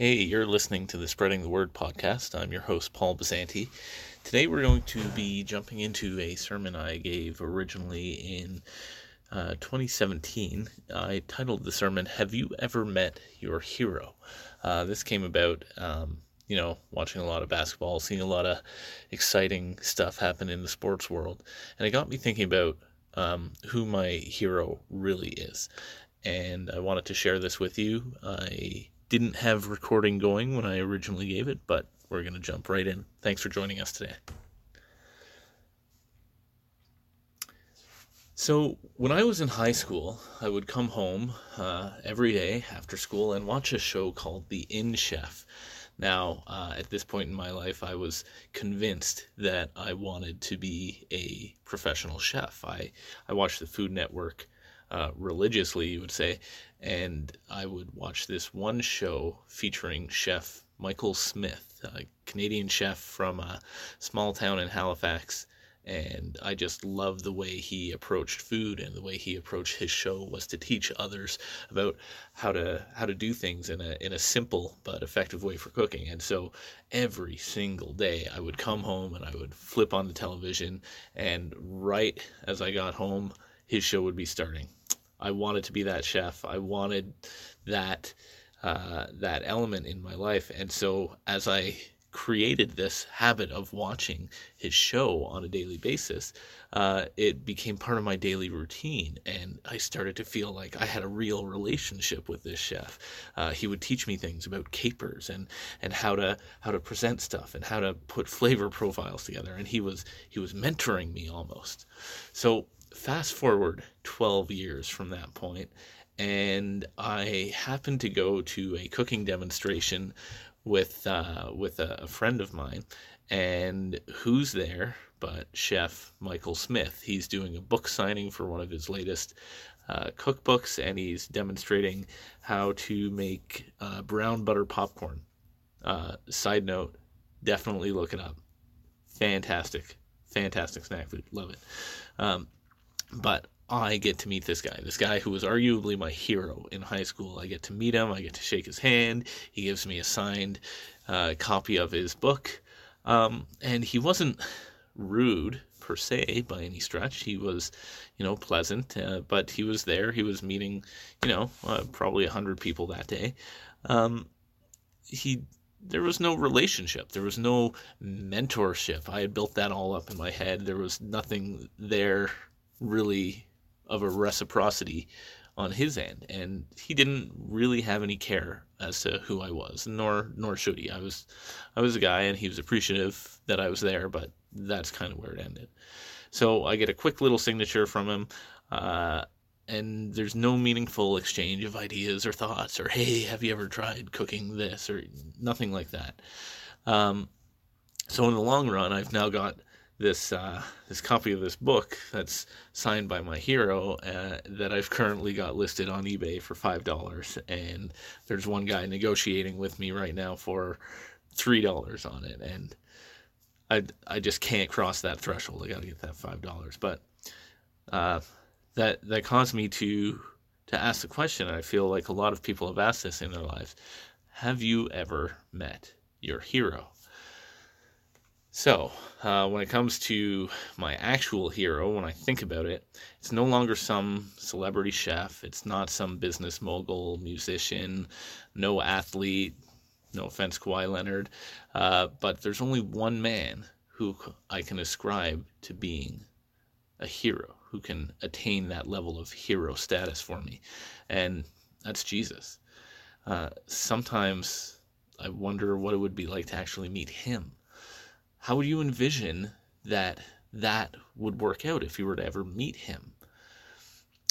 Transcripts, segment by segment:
Hey, you're listening to the Spreading the Word podcast. I'm your host, Paul Basanti. Today we're going to be jumping into a sermon I gave originally in uh, 2017. I titled the sermon, Have You Ever Met Your Hero? Uh, this came about, um, you know, watching a lot of basketball, seeing a lot of exciting stuff happen in the sports world. And it got me thinking about um, who my hero really is. And I wanted to share this with you. I didn't have recording going when I originally gave it, but we're going to jump right in. Thanks for joining us today. So, when I was in high school, I would come home uh, every day after school and watch a show called The Inn Chef. Now, uh, at this point in my life, I was convinced that I wanted to be a professional chef. I, I watched the Food Network uh, religiously, you would say, and I would watch this one show featuring Chef Michael Smith, a Canadian chef from a small town in Halifax. And I just loved the way he approached food and the way he approached his show was to teach others about how to how to do things in a in a simple but effective way for cooking. And so every single day I would come home and I would flip on the television and right as I got home his show would be starting I wanted to be that chef. I wanted that uh, that element in my life, and so as I created this habit of watching his show on a daily basis, uh, it became part of my daily routine. And I started to feel like I had a real relationship with this chef. Uh, he would teach me things about capers and, and how to how to present stuff and how to put flavor profiles together. And he was he was mentoring me almost. So fast forward 12 years from that point, and I happened to go to a cooking demonstration with uh, with a, a friend of mine, and who's there but Chef Michael Smith? He's doing a book signing for one of his latest uh, cookbooks, and he's demonstrating how to make uh, brown butter popcorn. Uh, side note, definitely look it up. Fantastic, fantastic snack food. Love it. Um, but I get to meet this guy, this guy who was arguably my hero in high school. I get to meet him, I get to shake his hand. He gives me a signed uh, copy of his book. Um, and he wasn't rude per se by any stretch. He was, you know, pleasant, uh, but he was there. He was meeting, you know, uh, probably a hundred people that day. Um, he there was no relationship. There was no mentorship. I had built that all up in my head. There was nothing there really of a reciprocity on his end and he didn't really have any care as to who I was nor nor should he. I was I was a guy and he was appreciative that I was there but that's kind of where it ended. So I get a quick little signature from him uh, and there's no meaningful exchange of ideas or thoughts or hey have you ever tried cooking this? or nothing like that. Um, so in the long run I've now got this uh, this copy of this book that's signed by my hero uh, that I've currently got listed on eBay for five dollars, and there's one guy negotiating with me right now for three dollars on it, and I I just can't cross that threshold. I got to get that five dollars, but uh, that that caused me to to ask the question. I feel like a lot of people have asked this in their lives: Have you ever met your hero? So, uh, when it comes to my actual hero, when I think about it, it's no longer some celebrity chef. It's not some business mogul, musician, no athlete. No offense, Kawhi Leonard. Uh, but there's only one man who I can ascribe to being a hero, who can attain that level of hero status for me. And that's Jesus. Uh, sometimes I wonder what it would be like to actually meet him how would you envision that that would work out if you were to ever meet him?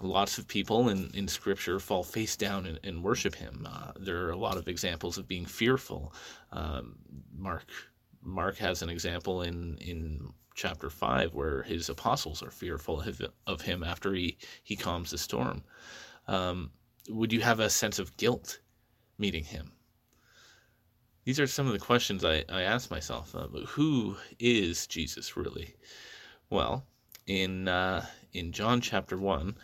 Lots of people in, in scripture fall face down and, and worship him. Uh, there are a lot of examples of being fearful. Um, Mark Mark has an example in, in chapter 5 where his apostles are fearful of, of him after he, he calms the storm. Um, would you have a sense of guilt meeting him? These are some of the questions I, I ask myself. Uh, who is Jesus really? Well, in uh, in John chapter one,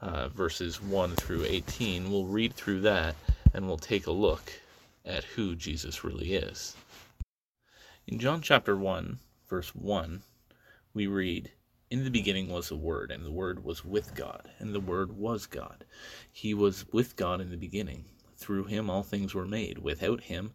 uh, verses one through eighteen, we'll read through that and we'll take a look at who Jesus really is. In John chapter 1, verse 1, we read, In the beginning was the Word, and the Word was with God, and the Word was God. He was with God in the beginning. Through him all things were made. Without him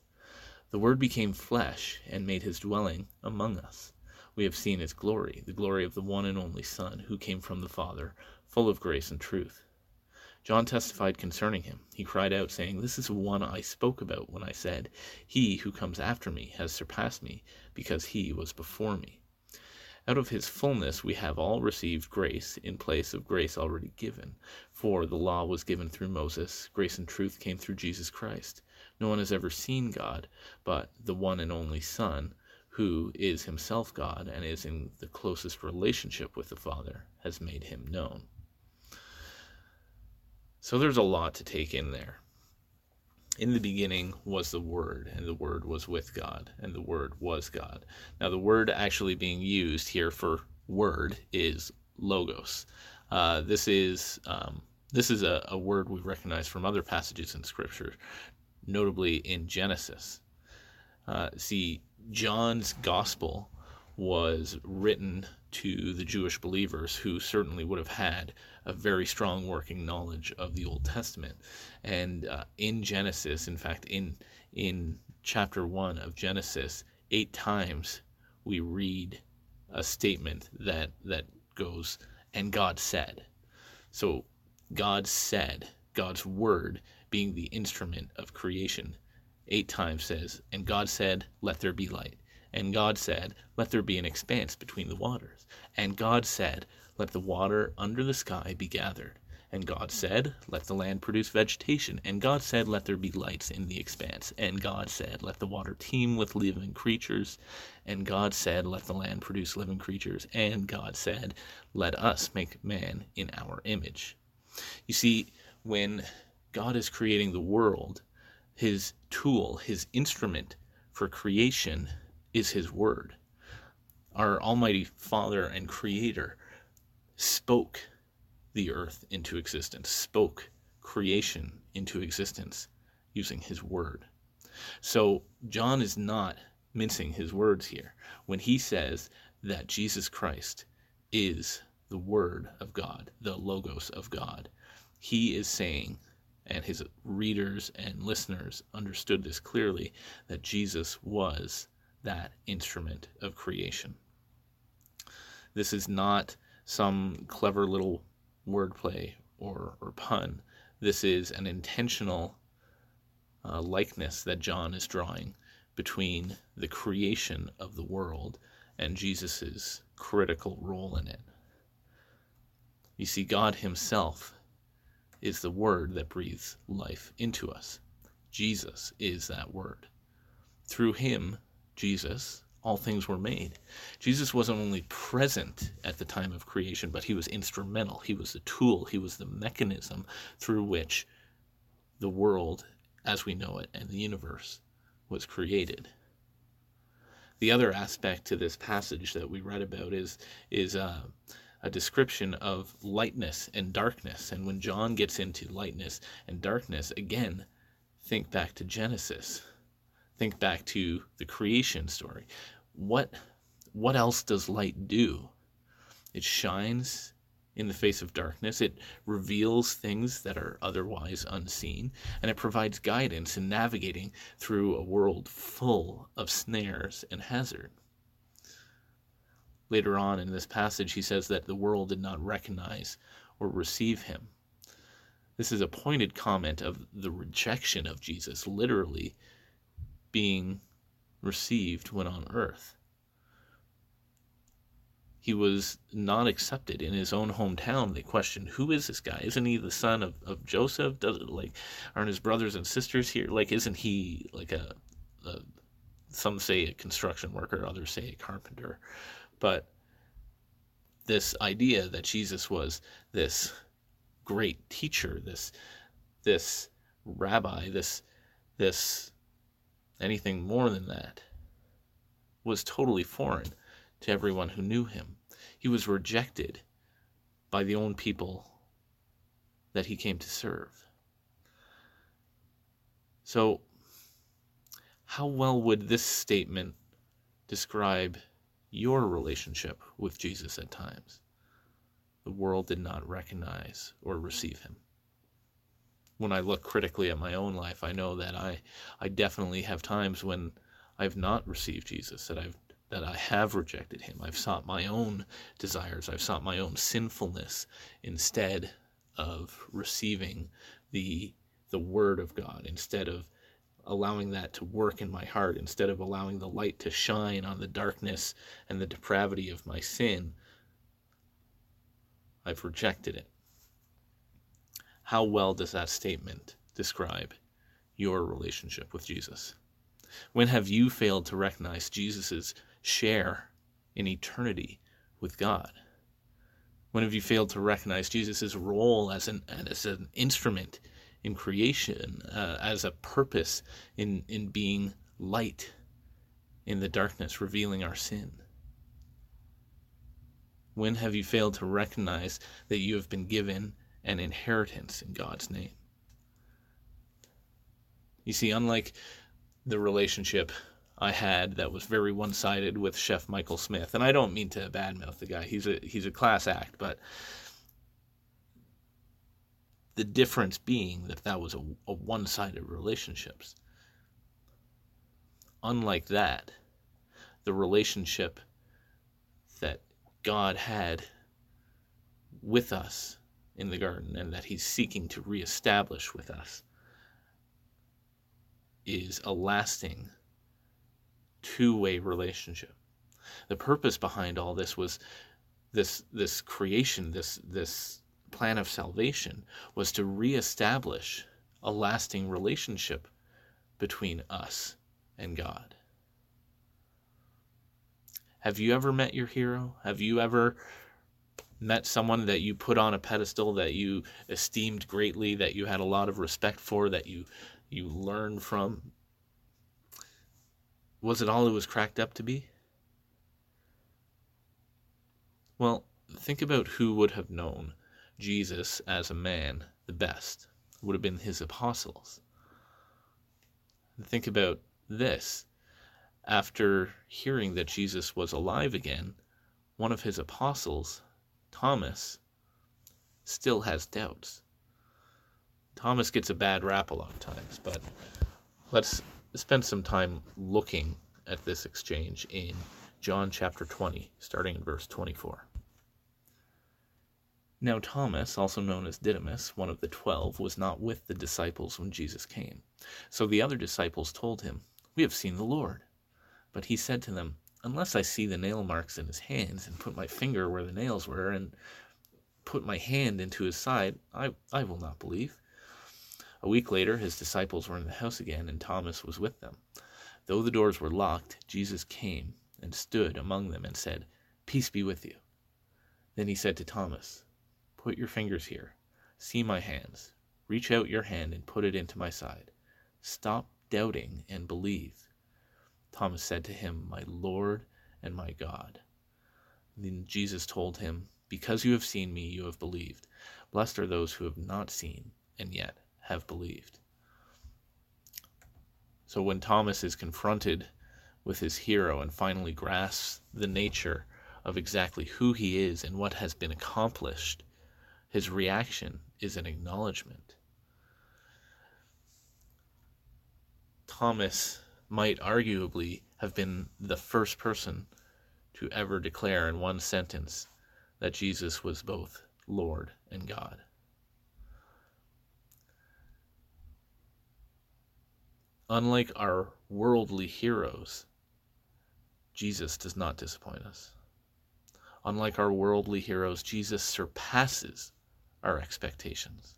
The Word became flesh and made his dwelling among us. We have seen his glory, the glory of the one and only Son, who came from the Father, full of grace and truth. John testified concerning him. He cried out, saying, This is the one I spoke about when I said, He who comes after me has surpassed me, because he was before me. Out of his fullness we have all received grace in place of grace already given. For the law was given through Moses, grace and truth came through Jesus Christ. No one has ever seen God, but the one and only Son, who is himself God and is in the closest relationship with the Father, has made him known. So there's a lot to take in there. In the beginning was the Word, and the Word was with God, and the Word was God. Now, the word actually being used here for word is logos. Uh, this is um, this is a, a word we recognize from other passages in Scripture, notably in Genesis. Uh, see, John's gospel was written to the Jewish believers who certainly would have had a very strong working knowledge of the Old Testament. And uh, in Genesis, in fact, in in chapter one of Genesis, eight times we read a statement that that goes, "And God said." So God said, God's word being the instrument of creation, eight times says, "And God said, Let there be light." And God said, Let there be an expanse between the waters. And God said, Let the water under the sky be gathered. And God said, Let the land produce vegetation. And God said, Let there be lights in the expanse. And God said, Let the water teem with living creatures. And God said, Let the land produce living creatures. And God said, Let us make man in our image. You see, when God is creating the world, his tool, his instrument for creation is His Word. Our Almighty Father and Creator spoke the earth into existence, spoke creation into existence using His Word. So John is not mincing his words here when he says that Jesus Christ is the Word of God, the Logos of God. He is saying, and his readers and listeners understood this clearly, that Jesus was that instrument of creation. This is not some clever little wordplay or, or pun. This is an intentional uh, likeness that John is drawing between the creation of the world and Jesus' critical role in it. You see, God Himself is the Word that breathes life into us. Jesus is that Word. Through Him, Jesus, all things were made. Jesus wasn't only present at the time of creation, but he was instrumental. He was the tool, he was the mechanism through which the world as we know it and the universe was created. The other aspect to this passage that we read about is is uh, a description of lightness and darkness. And when John gets into lightness and darkness, again, think back to Genesis think back to the creation story. What what else does light do? It shines in the face of darkness. It reveals things that are otherwise unseen, and it provides guidance in navigating through a world full of snares and hazard. Later on in this passage, he says that the world did not recognize or receive him. This is a pointed comment of the rejection of Jesus, literally being received when on earth. He was not accepted in his own hometown. They questioned, "Who is this guy? Isn't he the son of, of Joseph? Does it like aren't his brothers and sisters here? Like, isn't he like a, a some say a construction worker, others say a carpenter, but this idea that Jesus was this great teacher, this this rabbi, this this anything more than that was totally foreign to everyone who knew him. He was rejected by the own people that he came to serve. So, how well would this statement describe your relationship with Jesus at times? The world did not recognize or receive him. When I look critically at my own life, I know that I, I definitely have times when I've not received Jesus, that I've that I have rejected him. I've sought my own desires. I've sought my own sinfulness instead of receiving the the word of God, instead of allowing that to work in my heart, instead of allowing the light to shine on the darkness and the depravity of my sin. I've rejected it. How well does that statement describe your relationship with Jesus? When have you failed to recognize Jesus' share in eternity with God? When have you failed to recognize Jesus' role as an, as an instrument in creation, uh, as a purpose in, in being light in the darkness, revealing our sin? When have you failed to recognize that you have been given an inheritance in God's name? You see, unlike the relationship I had that was very one-sided with Chef Michael Smith. And I don't mean to badmouth the guy. He's a he's a class act, but the difference being that that was a, a one-sided relationships. Unlike that, the relationship that God had with us in the garden and that he's seeking to reestablish with us is a lasting two-way relationship. The purpose behind all this was this this creation, this this plan of salvation was to reestablish a lasting relationship between us and God. Have you ever met your hero? Have you ever met someone that you put on a pedestal that you esteemed greatly, that you had a lot of respect for, that you you learned from? Was it all it was cracked up to be? Well, think about who would have known Jesus as a man the best. Would have been his apostles. Think about this. After hearing that Jesus was alive again, one of his apostles, Thomas, still has doubts. Thomas gets a bad rap a lot of times, but let's spend some time looking at this exchange in John chapter 20, starting in verse 24. Now, Thomas, also known as Didymus, one of the twelve, was not with the disciples when Jesus came. So the other disciples told him, We have seen the Lord. But he said to them, Unless I see the nail marks in his hands, and put my finger where the nails were, and put my hand into his side, I, I will not believe. A week later, his disciples were in the house again, and Thomas was with them. Though the doors were locked, Jesus came and stood among them and said, Peace be with you. Then he said to Thomas, Put your fingers here. See my hands. Reach out your hand and put it into my side. Stop doubting and believe. Thomas said to him, My Lord and my God. Then Jesus told him, Because you have seen me, you have believed. Blessed are those who have not seen and yet have believed. So when Thomas is confronted with his hero and finally grasps the nature of exactly who he is and what has been accomplished, his reaction is an acknowledgement. Thomas might arguably have been the first person to ever declare in one sentence that Jesus was both Lord and God. Unlike our worldly heroes, Jesus does not disappoint us. Unlike our worldly heroes, Jesus surpasses our expectations.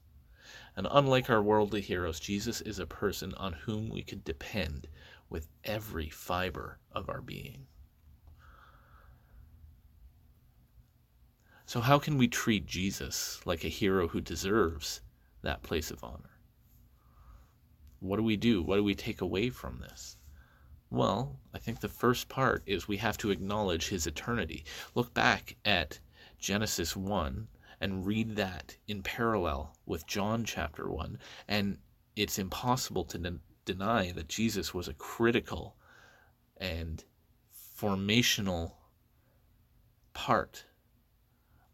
And unlike our worldly heroes, Jesus is a person on whom we could depend with every fiber of our being. So, how can we treat Jesus like a hero who deserves that place of honor? What do we do? What do we take away from this? Well, I think the first part is we have to acknowledge his eternity. Look back at Genesis 1 and read that in parallel with John chapter 1, and it's impossible to den- deny that Jesus was a critical and formational part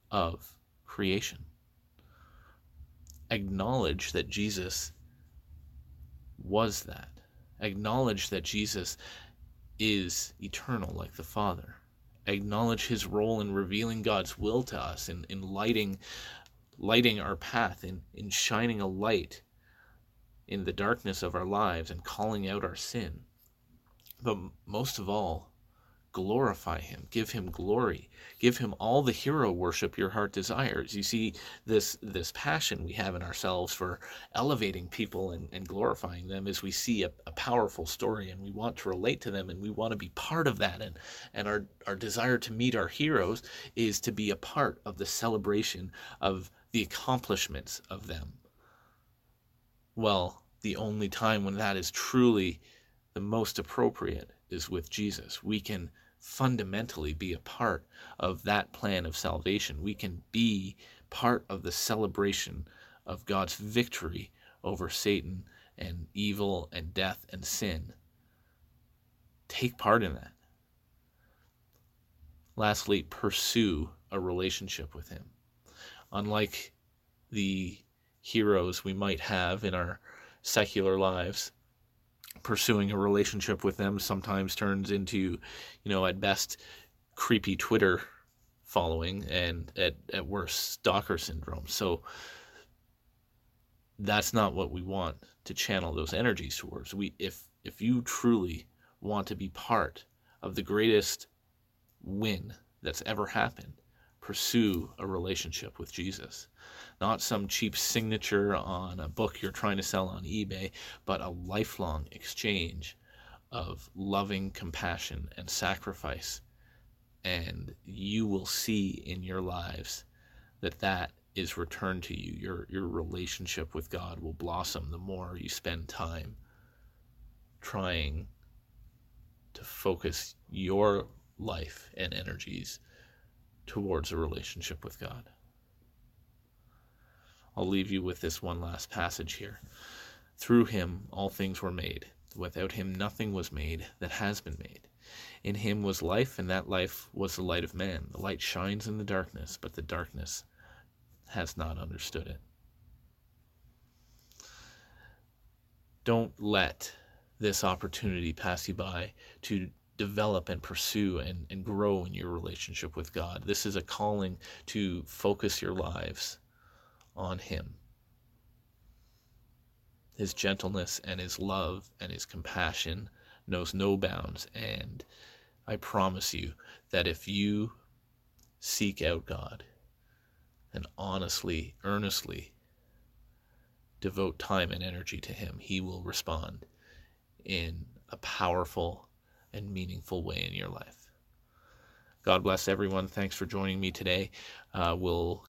of creation. Acknowledge that Jesus was that. Acknowledge that Jesus is eternal like the Father. Acknowledge his role in revealing God's will to us, in, in lighting, lighting our path, in, in shining a light in the darkness of our lives and calling out our sin. But most of all, glorify him give him glory give him all the hero worship your heart desires. You see this this passion we have in ourselves for elevating people and, and glorifying them as we see a, a powerful story and we want to relate to them and we want to be part of that. And and our our desire to meet our heroes is to be a part of the celebration of the accomplishments of them. Well the only time when that is truly the most appropriate is with Jesus. We can fundamentally be a part of that plan of salvation. We can be part of the celebration of God's victory over Satan and evil and death and sin. Take part in that. Lastly, pursue a relationship with Him. Unlike the heroes we might have in our secular lives, pursuing a relationship with them sometimes turns into, you know, at best, creepy Twitter following and at, at worst, stalker syndrome. So that's not what we want to channel those energies towards. We if if you truly want to be part of the greatest win that's ever happened, pursue a relationship with Jesus. Not some cheap signature on a book you're trying to sell on eBay, but a lifelong exchange of loving compassion and sacrifice. And you will see in your lives that that is returned to you. Your, your relationship with God will blossom the more you spend time trying to focus your life and energies towards a relationship with God. I'll leave you with this one last passage here. Through him all things were made. Without him nothing was made that has been made. In him was life, and that life was the light of man. The light shines in the darkness, but the darkness has not understood it. Don't let this opportunity pass you by to develop and pursue and, and grow in your relationship with God. This is a calling to focus your lives on Him. His gentleness and His love and His compassion knows no bounds. And I promise you that if you seek out God and honestly, earnestly devote time and energy to Him, He will respond in a powerful and meaningful way in your life. God bless everyone. Thanks for joining me today. Uh, we'll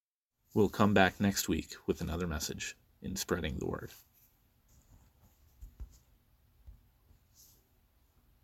we'll come back next week with another message in spreading the word.